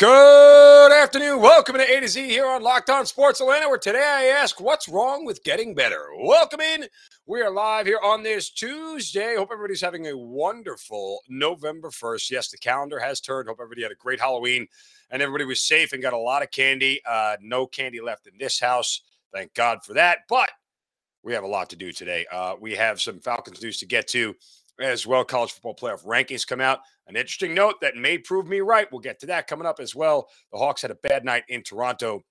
Good afternoon. Welcome to A to Z here on Locked On Sports Atlanta, where today I ask, what's wrong with getting better? Welcome in. We are live here on this Tuesday. Hope everybody's having a wonderful November 1st. Yes, the calendar has turned. Hope everybody had a great Halloween and everybody was safe and got a lot of candy. Uh, no candy left in this house. Thank God for that. But we have a lot to do today. Uh, we have some Falcons news to get to as well. College football playoff rankings come out. An interesting note that may prove me right. We'll get to that coming up as well. The Hawks had a bad night in Toronto.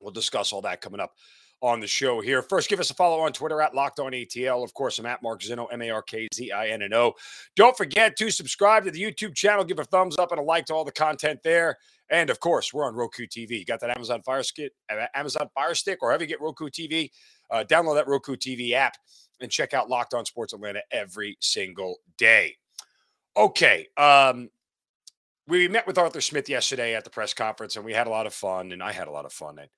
We'll discuss all that coming up on the show here. First, give us a follow on Twitter at Locked On ATL. Of course, I'm at Mark Zinno, M A R K Z I N N O. Don't forget to subscribe to the YouTube channel. Give a thumbs up and a like to all the content there. And of course, we're on Roku TV. You got that Amazon Fire Stick, Amazon Fire Stick, or however you get Roku TV. Uh, download that Roku TV app and check out Locked On Sports Atlanta every single day. Okay. Um, we met with Arthur Smith yesterday at the press conference and we had a lot of fun, and I had a lot of fun. And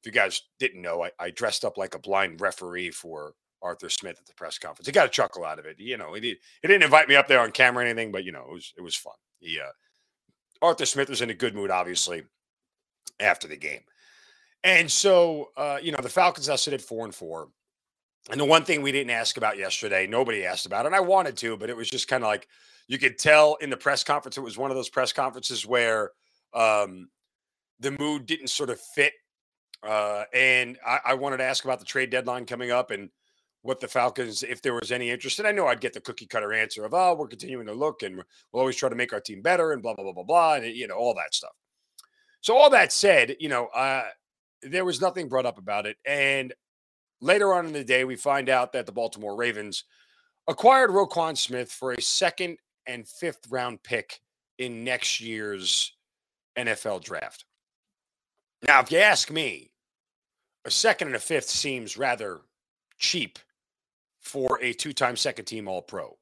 if you guys didn't know, I, I dressed up like a blind referee for Arthur Smith at the press conference. He got a chuckle out of it. You know, he, did, he didn't invite me up there on camera or anything, but you know, it was it was fun. He uh, Arthur Smith was in a good mood, obviously, after the game. And so, uh, you know, the Falcons now sit at four and four. And the one thing we didn't ask about yesterday, nobody asked about, it, and I wanted to, but it was just kind of like you could tell in the press conference. It was one of those press conferences where um, the mood didn't sort of fit. Uh, and I, I wanted to ask about the trade deadline coming up and what the Falcons, if there was any interest. And I know I'd get the cookie cutter answer of, oh, we're continuing to look and we'll always try to make our team better and blah, blah, blah, blah, blah. And, you know, all that stuff. So, all that said, you know, uh, there was nothing brought up about it. And Later on in the day, we find out that the Baltimore Ravens acquired Roquan Smith for a second and fifth round pick in next year's NFL draft. Now, if you ask me, a second and a fifth seems rather cheap for a two time second team All Pro.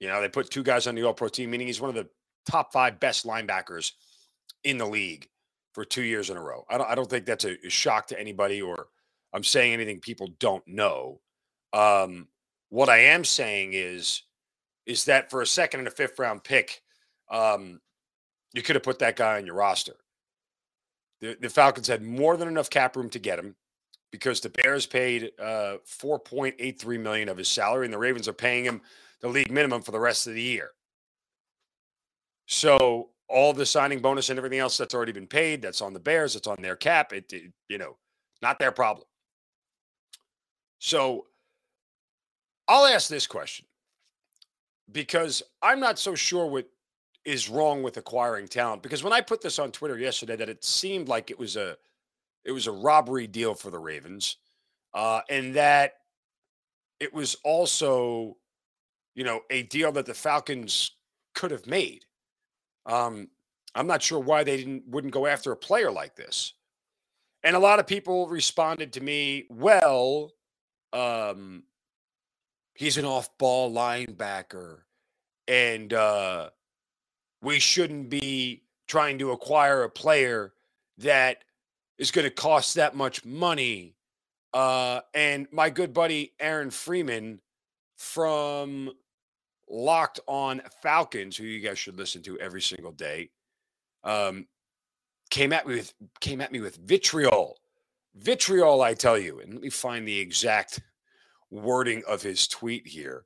You know, they put two guys on the All Pro team, meaning he's one of the top five best linebackers in the league for two years in a row. I don't, I don't think that's a shock to anybody or I'm saying anything people don't know. Um, what I am saying is, is that for a second and a fifth round pick, um, you could have put that guy on your roster. The, the, Falcons had more than enough cap room to get him because the Bears paid uh, 4.83 million of his salary, and the Ravens are paying him the league minimum for the rest of the year. So all the signing bonus and everything else that's already been paid, that's on the Bears, it's on their cap. It, it you know, not their problem. So I'll ask this question because I'm not so sure what is wrong with acquiring talent. Because when I put this on Twitter yesterday, that it seemed like it was a it was a robbery deal for the Ravens, uh, and that it was also, you know, a deal that the Falcons could have made. Um, I'm not sure why they didn't wouldn't go after a player like this. And a lot of people responded to me, well, um, he's an off-ball linebacker, and uh, we shouldn't be trying to acquire a player that is going to cost that much money. Uh, and my good buddy Aaron Freeman from Locked On Falcons, who you guys should listen to every single day, um, came at me with came at me with vitriol Vitriol, I tell you. And let me find the exact wording of his tweet here.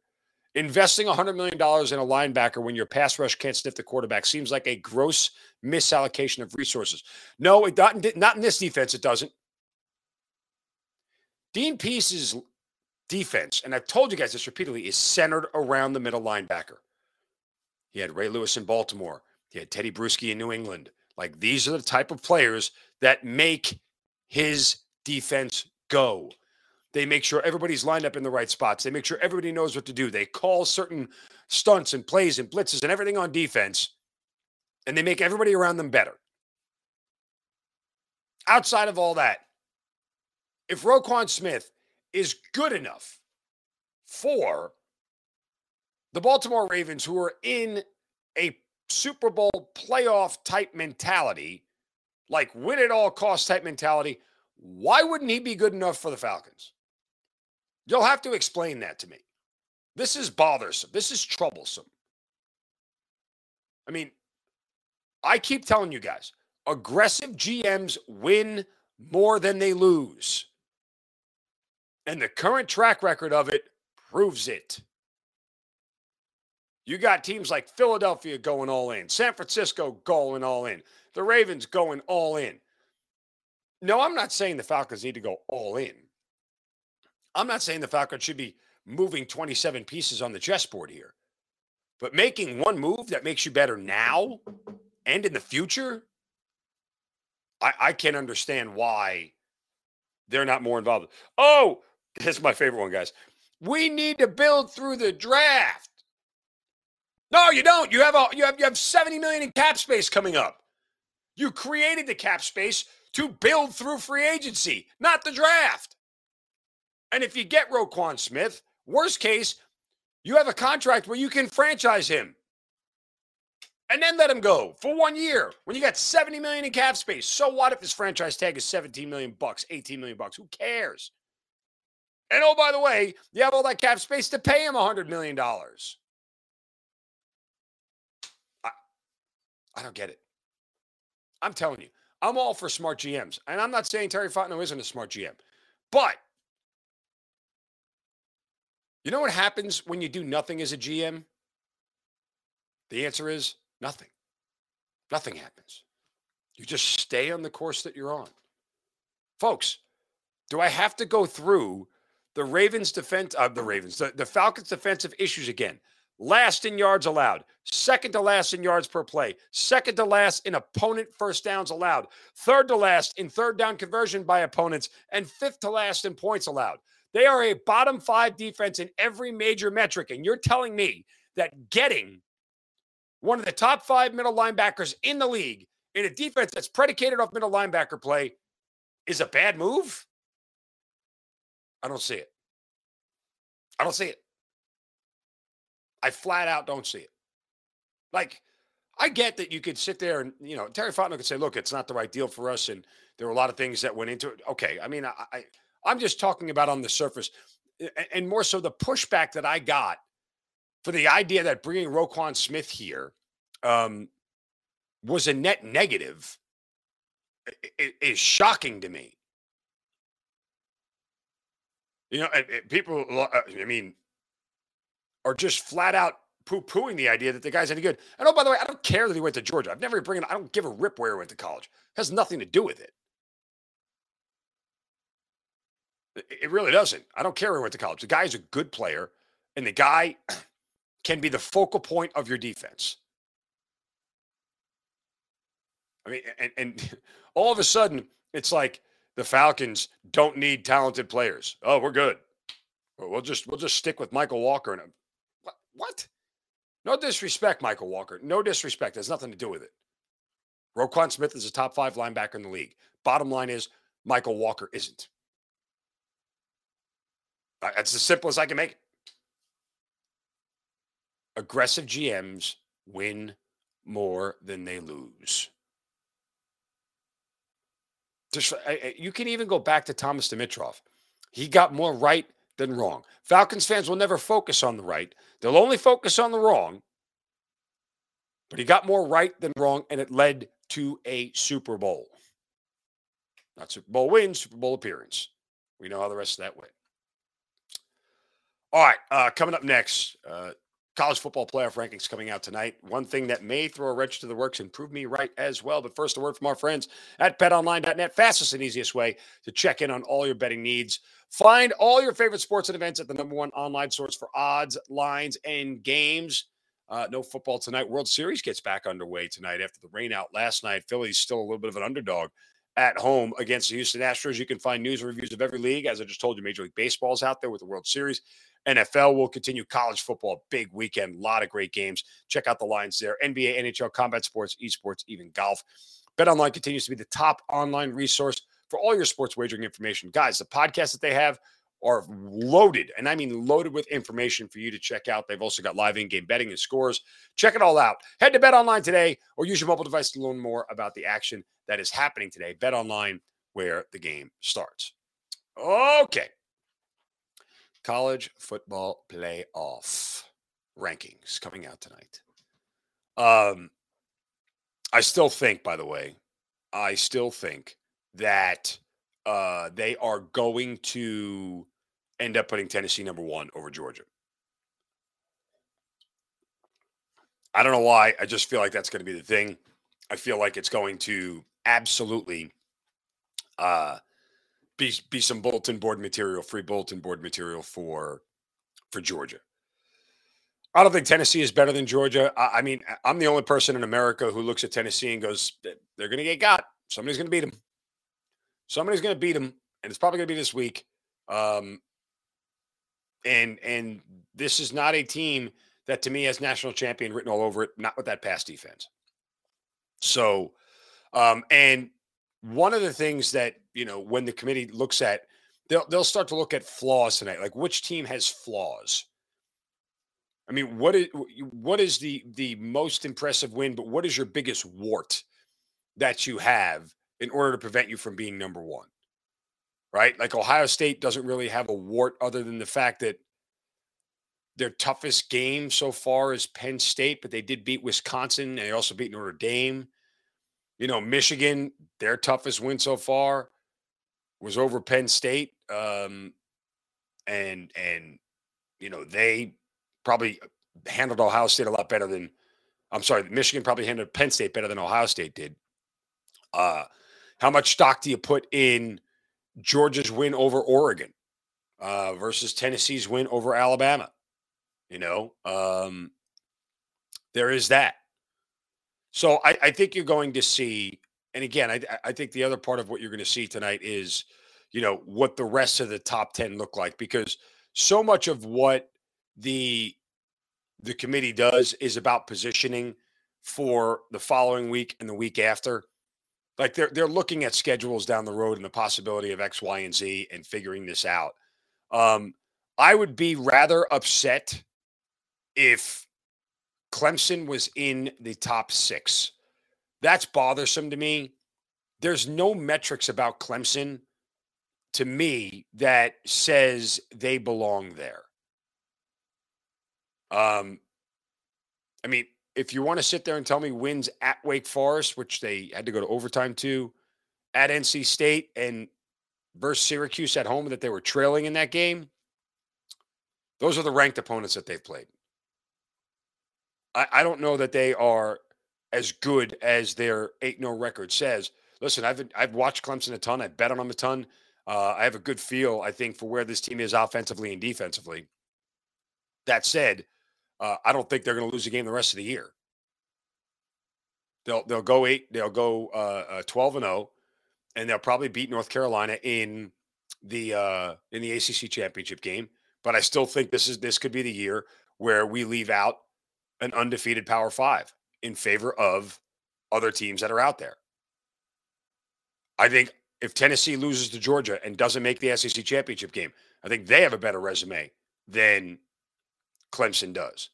Investing $100 million in a linebacker when your pass rush can't sniff the quarterback seems like a gross misallocation of resources. No, it doesn't. not in this defense, it doesn't. Dean Pees's defense, and I've told you guys this repeatedly, is centered around the middle linebacker. He had Ray Lewis in Baltimore. He had Tedy Bruschi in New England. Like these are the type of players that make his defense go. They make sure everybody's lined up in the right spots. They make sure everybody knows what to do. They call certain stunts and plays and blitzes and everything on defense and they make everybody around them better. Outside of all that, if Roquan Smith is good enough for the Baltimore Ravens, who are in a Super Bowl playoff type mentality, like win at all cost type mentality, why wouldn't he be good enough for the Falcons? You'll have to explain that to me. This is bothersome. This is troublesome. I mean, I keep telling you guys aggressive GMs win more than they lose. And the current track record of it proves it. You got teams like Philadelphia going all in, San Francisco going all in, the Ravens going all in. No, I'm not saying the Falcons need to go all in. I'm not saying the Falcons should be moving 27 pieces on the chessboard here. But making one move that makes you better now and in the future, I, I can't understand why they're not more involved. Oh, this is my favorite one, guys. We need to build through the draft. No, you don't. You have a you have you have 70 million in cap space coming up. You created the cap space to build through free agency, not the draft. And if you get Roquan Smith, worst case, you have a contract where you can franchise him and then let him go for one year when you got 70 million in cap space. So what if his franchise tag is 17 million bucks, 18 million bucks? Who cares? And oh, by the way, you have all that cap space to pay him $100 million. I, I don't get it. I'm telling you, I'm all for smart GMs. And I'm not saying Terry Fontenot isn't a smart GM, but you know what happens when you do nothing as a GM? The answer is nothing. Nothing happens. You just stay on the course that you're on. Folks, do I have to go through the Ravens defense of uh, the Ravens, the, the Falcons defensive issues again? Last in yards allowed, second to last in yards per play, second to last in opponent first downs allowed, third to last in third down conversion by opponents, and fifth to last in points allowed. They are a bottom five defense in every major metric. And you're telling me that getting one of the top five middle linebackers in the league in a defense that's predicated off middle linebacker play is a bad move? I don't see it. I don't see it. I flat out don't see it. Like, I get that you could sit there and, you know, Terry Fontenot could say, look, it's not the right deal for us. And there were a lot of things that went into it. Okay. I mean, I, I I'm just talking about on the surface, and more so the pushback that I got for the idea that bringing Roquan Smith here um, was a net negative is shocking to me. You know, people, uh, I mean, are just flat out poo pooing the idea that the guy's any good. And oh, by the way, I don't care that he went to Georgia. I've never bring it, I don't give a rip where he went to college. It has nothing to do with it. It really doesn't. I don't care where he went to college. The guy is a good player, and the guy can be the focal point of your defense. I mean, and, and all of a sudden, it's like the Falcons don't need talented players. Oh, we're good. We'll just we'll just stick with Mykal Walker and what? No disrespect, Mykal Walker. No disrespect. Has nothing to do with it. Roquan Smith is a top five linebacker in the league. Bottom line is Mykal Walker isn't. Uh, that's as simple as I can make it. Aggressive GMs win more than they lose. Just, uh, uh, you can even go back to Thomas Dimitroff. He got more right than wrong. Falcons fans will never focus on the right. They'll only focus on the wrong. But he got more right than wrong, and it led to a Super Bowl. Not Super Bowl win, Super Bowl appearance. We know how the rest of that went. All right, uh, coming up next, uh, college football playoff rankings coming out tonight. One thing that may throw a wrench to the works and prove me right as well. But first, a word from our friends at betonline.net. Fastest and easiest way to check in on all your betting needs. Find all your favorite sports and events at the number one online source for odds, lines, and games. Uh, no football tonight. World Series gets back underway tonight after the rain out last night. Philly's still a little bit of an underdog at home against the Houston Astros. You can find news and reviews of every league. As I just told you, Major League Baseball is out there with the World Series NFL will continue. College football, big weekend, a lot of great games. Check out the lines there. NBA, NHL, combat sports, esports, even golf. Bet Online continues to be the top online resource for all your sports wagering information. Guys, the podcasts that they have are loaded, and I mean loaded with information for you to check out. They've also got live in-game betting and scores. Check it all out. Head to Bet Online today or use your mobile device to learn more about the action that is happening today. Bet Online, where the game starts. Okay. College football playoff rankings coming out tonight. Um, I still think, by the way, I still think that uh, they are going to end up putting Tennessee number one over Georgia. I don't know why. I just feel like that's going to be the thing. I feel like it's going to absolutely uh, be be some bulletin board material, free bulletin board material for for Georgia. I don't think Tennessee is better than Georgia. I, I mean, I'm the only person in America who looks at Tennessee and goes, "They're going to get got. Somebody's going to beat them. Somebody's going to beat them, and it's probably going to be this week." Um, and and this is not a team that to me has national champion written all over it. Not with that pass defense. So, um, and one of the things that you know when the committee looks at, they'll they'll start to look at flaws tonight. Like which team has flaws? I mean, what is what is the the most impressive win? But what is your biggest wart that you have in order to prevent you from being number one? Right? Like Ohio State doesn't really have a wart other than the fact that their toughest game so far is Penn State, but they did beat Wisconsin and they also beat Notre Dame. You know, Michigan, their toughest win so far was over Penn State. Um, and and you know, they probably handled Ohio State a lot better than I'm sorry, Michigan probably handled Penn State better than Ohio State did. Uh, how much stock do you put in Georgia's win over Oregon uh, versus Tennessee's win over Alabama? You know, um, there is that. So I, I think you're going to see, and again, I, I think the other part of what you're going to see tonight is, you know, what the rest of the top 10 look like because so much of what the the committee does is about positioning for the following week and the week after. Like they're they're looking at schedules down the road and the possibility of X, Y, and Z and figuring this out. Um, I would be rather upset if Clemson was in the top six. That's bothersome to me. There's no metrics about Clemson to me that says they belong there. Um, I mean, if you want to sit there and tell me wins at Wake Forest, which they had to go to overtime to, at NC State and versus Syracuse at home that they were trailing in that game, those are the ranked opponents that they've played. I, I don't know that they are as good as their 8 0 record says. Listen, I've I've watched Clemson a ton. I bet on them a ton. Uh, I have a good feel, I think, for where this team is offensively and defensively. That said, uh, I don't think they're going to lose a game the rest of the year. They'll they'll go eight. They'll go uh, uh, twelve and zero, oh, and they'll probably beat North Carolina in the uh, in the ACC championship game. But I still think this is this could be the year where we leave out an undefeated Power Five in favor of other teams that are out there. I think if Tennessee loses to Georgia and doesn't make the SEC championship game, I think they have a better resume than Clemson does.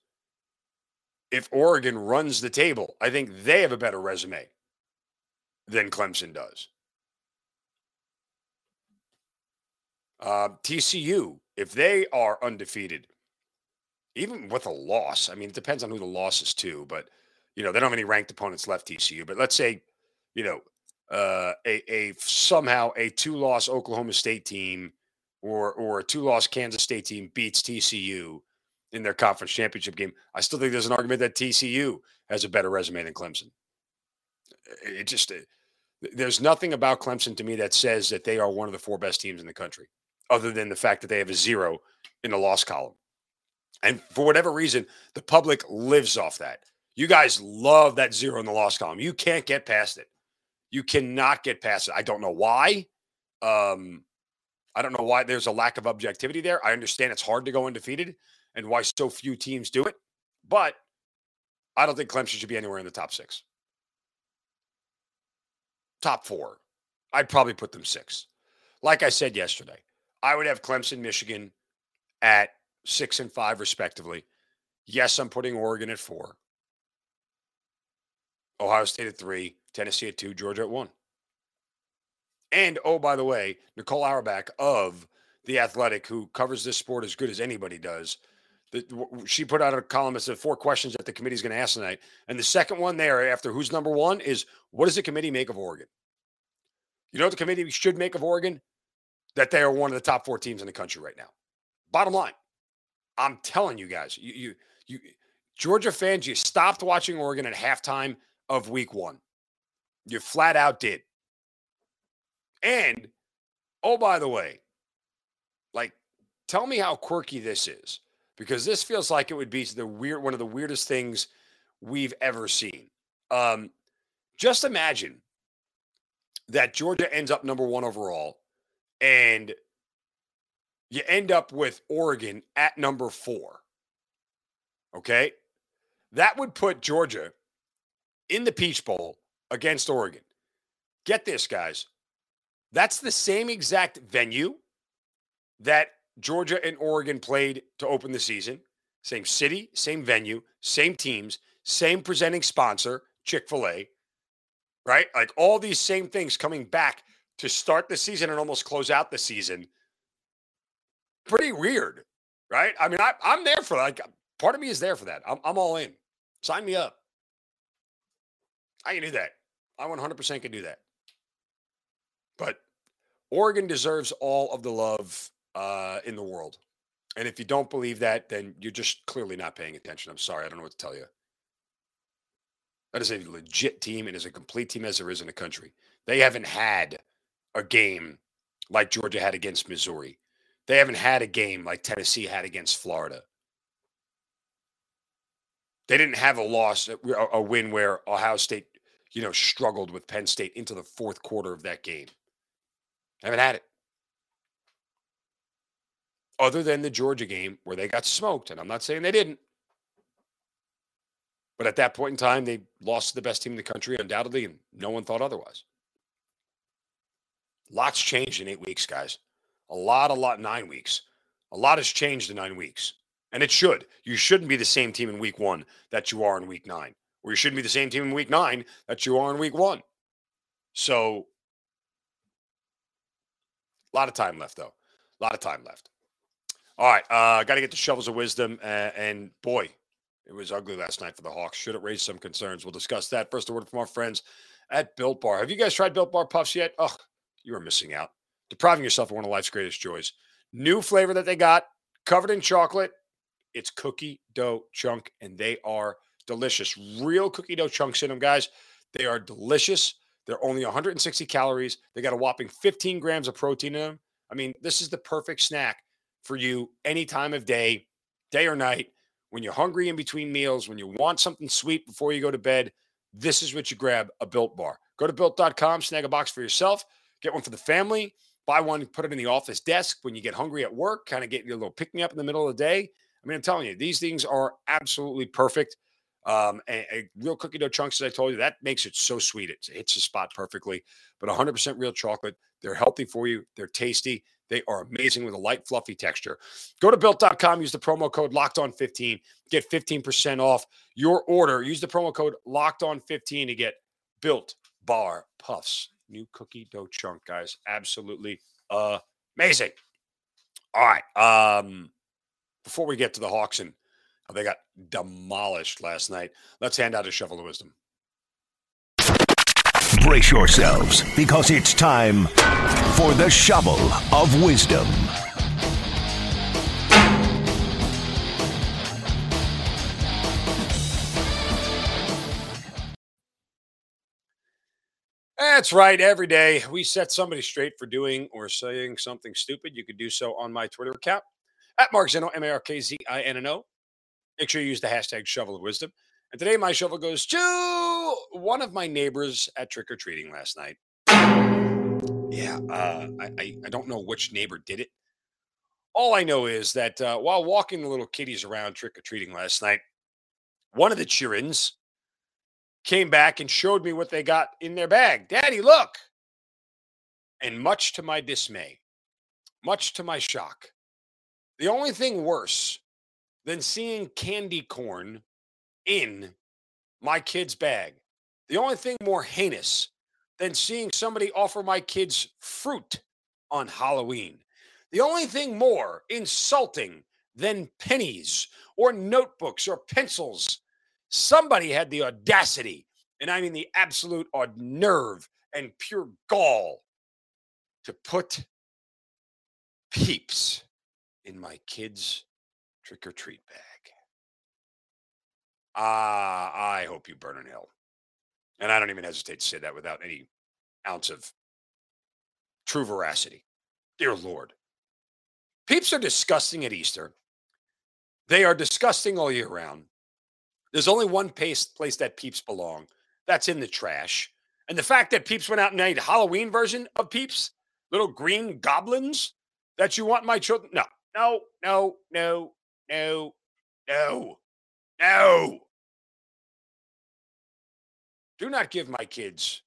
If Oregon runs the table, I think they have a better resume than Clemson does. Uh, TCU, if they are undefeated, even with a loss, I mean, it depends on who the loss is to, but you know, they don't have any ranked opponents left, TCU. But let's say, you know, uh, a, a somehow a two-loss Oklahoma State team or or a two-loss Kansas State team beats TCU in their conference championship game. I still think there's an argument that TCU has a better resume than Clemson. It just it, there's nothing about Clemson to me that says that they are one of the four best teams in the country, other than the fact that they have a zero in the loss column. And for whatever reason, the public lives off that. You guys love that zero in the loss column. You can't get past it. You cannot get past it. I don't know why. Um, I don't know why there's a lack of objectivity there. I understand it's hard to go undefeated and why so few teams do it, but I don't think Clemson should be anywhere in the top six. Top four. I'd probably put them six. Like I said yesterday, I would have Clemson, Michigan at six and five, respectively. Yes, I'm putting Oregon at four. Ohio State at three, Tennessee at two, Georgia at one. And oh, by the way, Nicole Auerbach of The Athletic, who covers this sport as good as anybody does, the, she put out a column that said four questions that the committee is going to ask tonight. And the second one there, after who's number one, is what does the committee make of Oregon? You know what the committee should make of Oregon? That they are one of the top four teams in the country right now. Bottom line, I'm telling you guys, you, you, you Georgia fans, you stopped watching Oregon at halftime of week one. You flat out did. And oh, by the way, like, tell me how quirky this is because this feels like it would be the weird one of the weirdest things we've ever seen. Um, just imagine that Georgia ends up number one overall, and you end up with Oregon at number four. Okay, that would put Georgia in the Peach Bowl against Oregon. Get this, guys. That's the same exact venue that Georgia and Oregon played to open the season. Same city, same venue, same teams, same presenting sponsor, Chick fil A, right? Like all these same things coming back to start the season and almost close out the season. Pretty weird, right? I mean, I, am there for like part of me is there for that. I'm, I'm all in. Sign me up. I can do that. I 100% can do that. But Oregon deserves all of the love uh, in the world. And if you don't believe that, then you're just clearly not paying attention. I'm sorry. I don't know what to tell you. That is a legit team and is a complete team as there is in the country. They haven't had a game like Georgia had against Missouri. They haven't had a game like Tennessee had against Florida. They didn't have a loss, uh, a, a win where Ohio State, you know, struggled with Penn State into the fourth quarter of that game. Haven't had it other than the Georgia game where they got smoked. And I'm not saying they didn't. But at that point in time, they lost to the best team in the country, undoubtedly, and no one thought otherwise. Lots changed in eight weeks, guys. A lot, a lot, nine weeks. A lot has changed in nine weeks. And it should. You shouldn't be the same team in week one that you are in week nine, or you shouldn't be the same team in week nine that you are in week one. So, a lot of time left, though. A lot of time left. All right, uh, got to get the shovels of wisdom, uh, and boy, it was ugly last night for the Hawks. Should it raise some concerns? We'll discuss that. First, a word from our friends at Built Bar. Have you guys tried Built Bar Puffs yet? Oh, you are missing out. Depriving yourself of one of life's greatest joys. New flavor that they got, covered in chocolate. It's cookie dough chunk, and they are delicious. Real cookie dough chunks in them, guys. They are delicious. They're only 160 calories. They got a whopping 15 grams of protein in them. I mean, this is the perfect snack for you any time of day, day or night. When you're hungry in between meals, when you want something sweet before you go to bed, this is what you grab a built bar. Go to built.com, snag a box for yourself, get one for the family, buy one, put it in the office desk when you get hungry at work, kind of get your little pick me up in the middle of the day. I mean, I'm telling you, these things are absolutely perfect. Um, a, a, real cookie dough chunks, as I told you, that makes it so sweet. It hits the spot perfectly. But 100% real chocolate. They're healthy for you. They're tasty. They are amazing with a light, fluffy texture. Go to built.com, use the promo code locked on 15, get 15% off your order. Use the promo code locked on 15 to get built bar puffs. New cookie dough chunk, guys. Absolutely amazing. All right. Um, before we get to the Hawks and they got demolished last night, let's hand out a shovel of wisdom. Brace yourselves because it's time for the Shovel of Wisdom. That's right. Every day we set somebody straight for doing or saying something stupid. You could do so on my Twitter account at Mark Zinno, M A R K Z I N N O. Make sure you use the hashtag Shovel of Wisdom. And today my shovel goes to one of my neighbors at trick or treating last night. Yeah, uh, I, I, don't know which neighbor did it. All I know is that uh, while walking the little kitties around trick or treating last night, one of the cheer-ins came back and showed me what they got in their bag. Daddy, look! And much to my dismay, much to my shock, the only thing worse than seeing candy corn in my kid's bag, the only thing more heinous than seeing somebody offer my kids fruit on Halloween, the only thing more insulting than pennies or notebooks or pencils, somebody had the audacity, and I mean the absolute nerve and pure gall, to put peeps in my kids' trick or treat bag. Ah, I hope you burn in hell. And I don't even hesitate to say that without any ounce of true veracity. Dear Lord. Peeps are disgusting at Easter. They are disgusting all year round. There's only one place, place that peeps belong. That's in the trash. And the fact that peeps went out and made a Halloween version of peeps, little green goblins that you want my children. No, no, no, no, no, no, no. Do not give my kids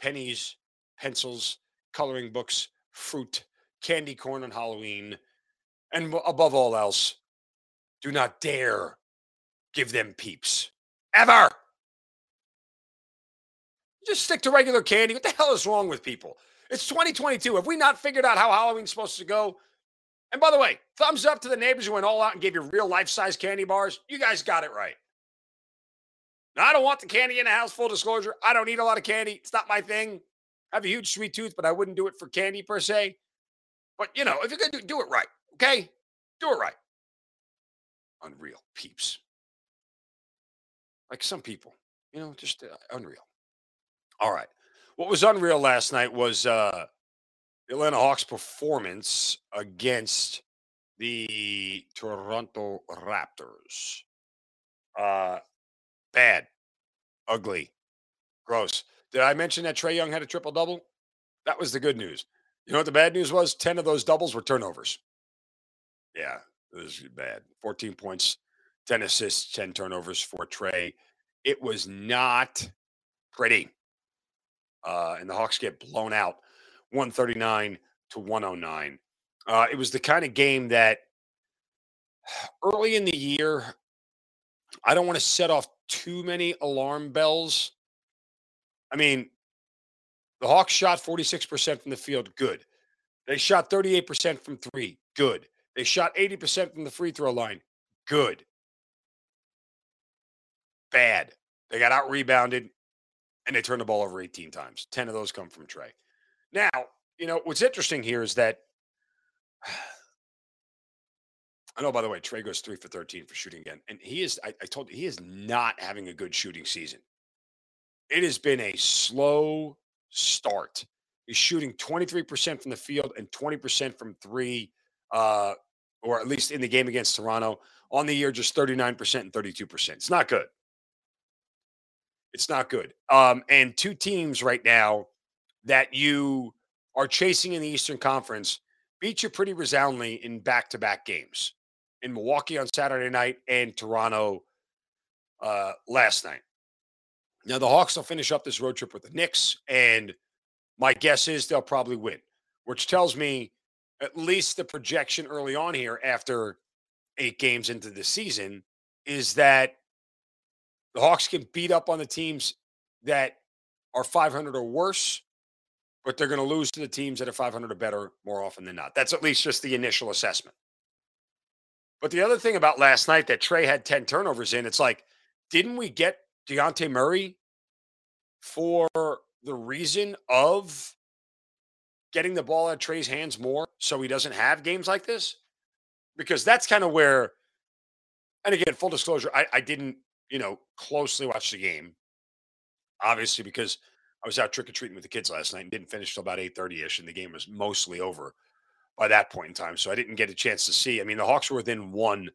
pennies, pencils, coloring books, fruit, candy corn on Halloween, and above all else, do not dare give them peeps. Ever. Just stick to regular candy. What the hell is wrong with people? It's 2022. Have we not figured out how Halloween's supposed to go? And by the way, thumbs up to the neighbors who went all out and gave you real life size candy bars. You guys got it right. Now, I don't want the candy in the house, full disclosure. I don't eat a lot of candy. It's not my thing. I have a huge sweet tooth, but I wouldn't do it for candy per se. But, you know, if you're going to do, do it right, okay? Do it right. Unreal peeps. Like some people, you know, just uh, unreal. All right. What was unreal last night was uh, Atlanta Hawks' performance against the Toronto Raptors. Uh, Bad. Ugly. Gross. Did I mention that Trae Young had a triple double? That was the good news. You know what the bad news was? 10 of those doubles were turnovers. Yeah, it was bad. 14 points, 10 assists, 10 turnovers for Trae. It was not pretty. Uh, and the Hawks get blown out 139 to 109. Uh, it was the kind of game that early in the year, I don't want to set off too many alarm bells. I mean, the Hawks shot 46% from the field. Good. They shot 38% from three. Good. They shot 80% from the free throw line. Good. Bad. They got out rebounded and they turned the ball over 18 times. 10 of those come from Trae. Now, you know, what's interesting here is that I know, by the way, Trae goes three for 13 for shooting again. And he is, I, I told you, he is not having a good shooting season. It has been a slow start. He's shooting 23% from the field and 20% from three, uh, or at least in the game against Toronto. On the year, just 39% and 32%. It's not good. It's not good. Um, and two teams right now that you are chasing in the Eastern Conference beat you pretty resoundingly in back to back games in Milwaukee on Saturday night and Toronto uh, last night. Now, the Hawks will finish up this road trip with the Knicks, and my guess is they'll probably win, which tells me at least the projection early on here after eight games into the season is that the Hawks can beat up on the teams that are 500 or worse, but they're going to lose to the teams that are 500 or better more often than not. That's at least just the initial assessment. But the other thing about last night that Trae had 10 turnovers in, it's like, didn't we get Dejounte Murray for the reason of getting the ball out of Trae's hands more so he doesn't have games like this? Because that's kind of where, and again, full disclosure, I, I didn't, you know, closely watch the game. Obviously, because I was out trick or treating with the kids last night and didn't finish till about 8:30 ish, and the game was mostly over by that point in time. So I didn't get a chance to see. I mean, the Hawks were within one.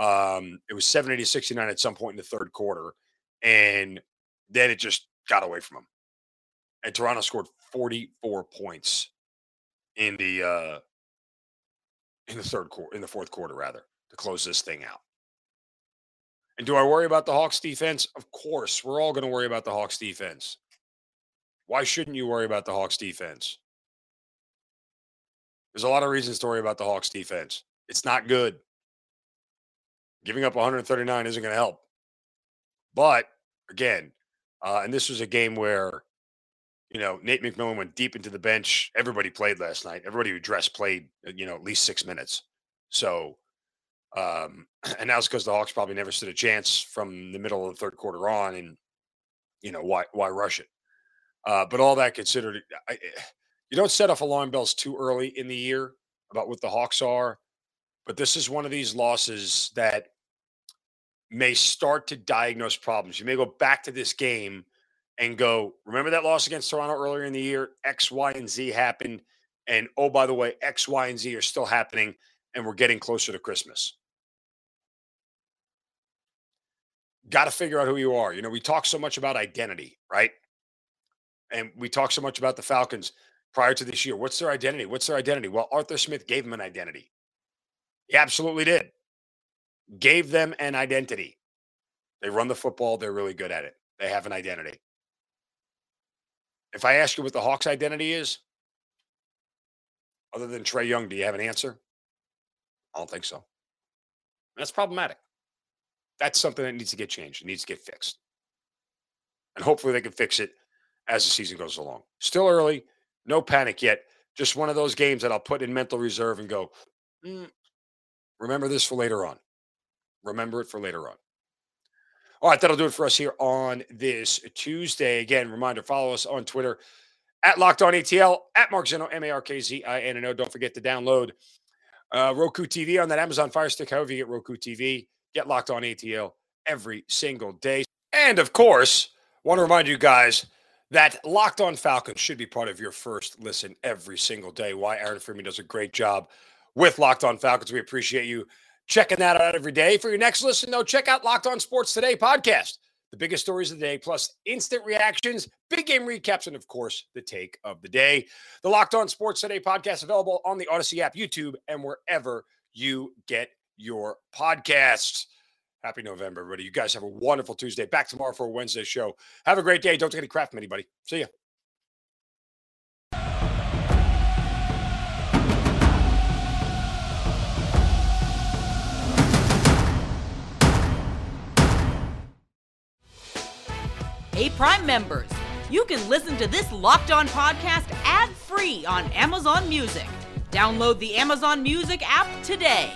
Um, it was 70 to 69 at some point in the third quarter. And then it just got away from them. And Toronto scored 44 points in the uh in the third quarter, in the fourth quarter, rather, to close this thing out. And do I worry about the Hawks defense? Of course, we're all going to worry about the Hawks defense. Why shouldn't you worry about the Hawks defense? There's a lot of reasons to worry about the Hawks defense. It's not good. Giving up 139 isn't going to help. But again, uh, and this was a game where, you know, Nate McMillan went deep into the bench. Everybody played last night. Everybody who dressed played, uh, you know, at least six minutes. So, um, and that's because the Hawks probably never stood a chance from the middle of the third quarter on. And, you know, why why rush it? Uh, but all that considered, I, you don't set off alarm bells too early in the year about what the Hawks are. But this is one of these losses that may start to diagnose problems. You may go back to this game and go, remember that loss against Toronto earlier in the year? X, Y, and Z happened. And oh, by the way, X, Y, and Z are still happening, and we're getting closer to Christmas. Got to figure out who you are. You know, we talk so much about identity, right? And we talk so much about the Falcons prior to this year. What's their identity? What's their identity? Well, Arthur Smith gave them an identity. He absolutely did gave them an identity. They run the football, they're really good at it. They have an identity. If I ask you what the Hawks' identity is, other than Trae Young, do you have an answer? I don't think so. That's problematic. That's something that needs to get changed. It needs to get fixed. And hopefully they can fix it as the season goes along. Still early, no panic yet. Just one of those games that I'll put in mental reserve and go, mm, remember this for later on. Remember it for later on. All right, that'll do it for us here on this Tuesday. Again, reminder follow us on Twitter at Locked On ATL, at Mark Zinno, M A R K Z I N N O. Don't forget to download uh, Roku TV on that Amazon Fire Stick, however you get Roku TV. Get Locked On ATL every single day. And of course, want to remind you guys that Locked On Falcons should be part of your first listen every single day. Why Aaron Freeman does a great job with Locked On Falcons. We appreciate you checking that out every day. For your next listen, though, check out Locked On Sports Today podcast. The biggest stories of the day, plus instant reactions, big game recaps, and of course, the take of the day. The Locked On Sports Today podcast available on the Audacy app, YouTube, and wherever you get your podcasts. Happy November, everybody. You guys have a wonderful Tuesday. Back tomorrow for a Wednesday show. Have a great day. Don't take any crap from anybody. See ya. Hey, Prime members, you can listen to this locked on podcast ad free on Amazon Music. Download the Amazon Music app today.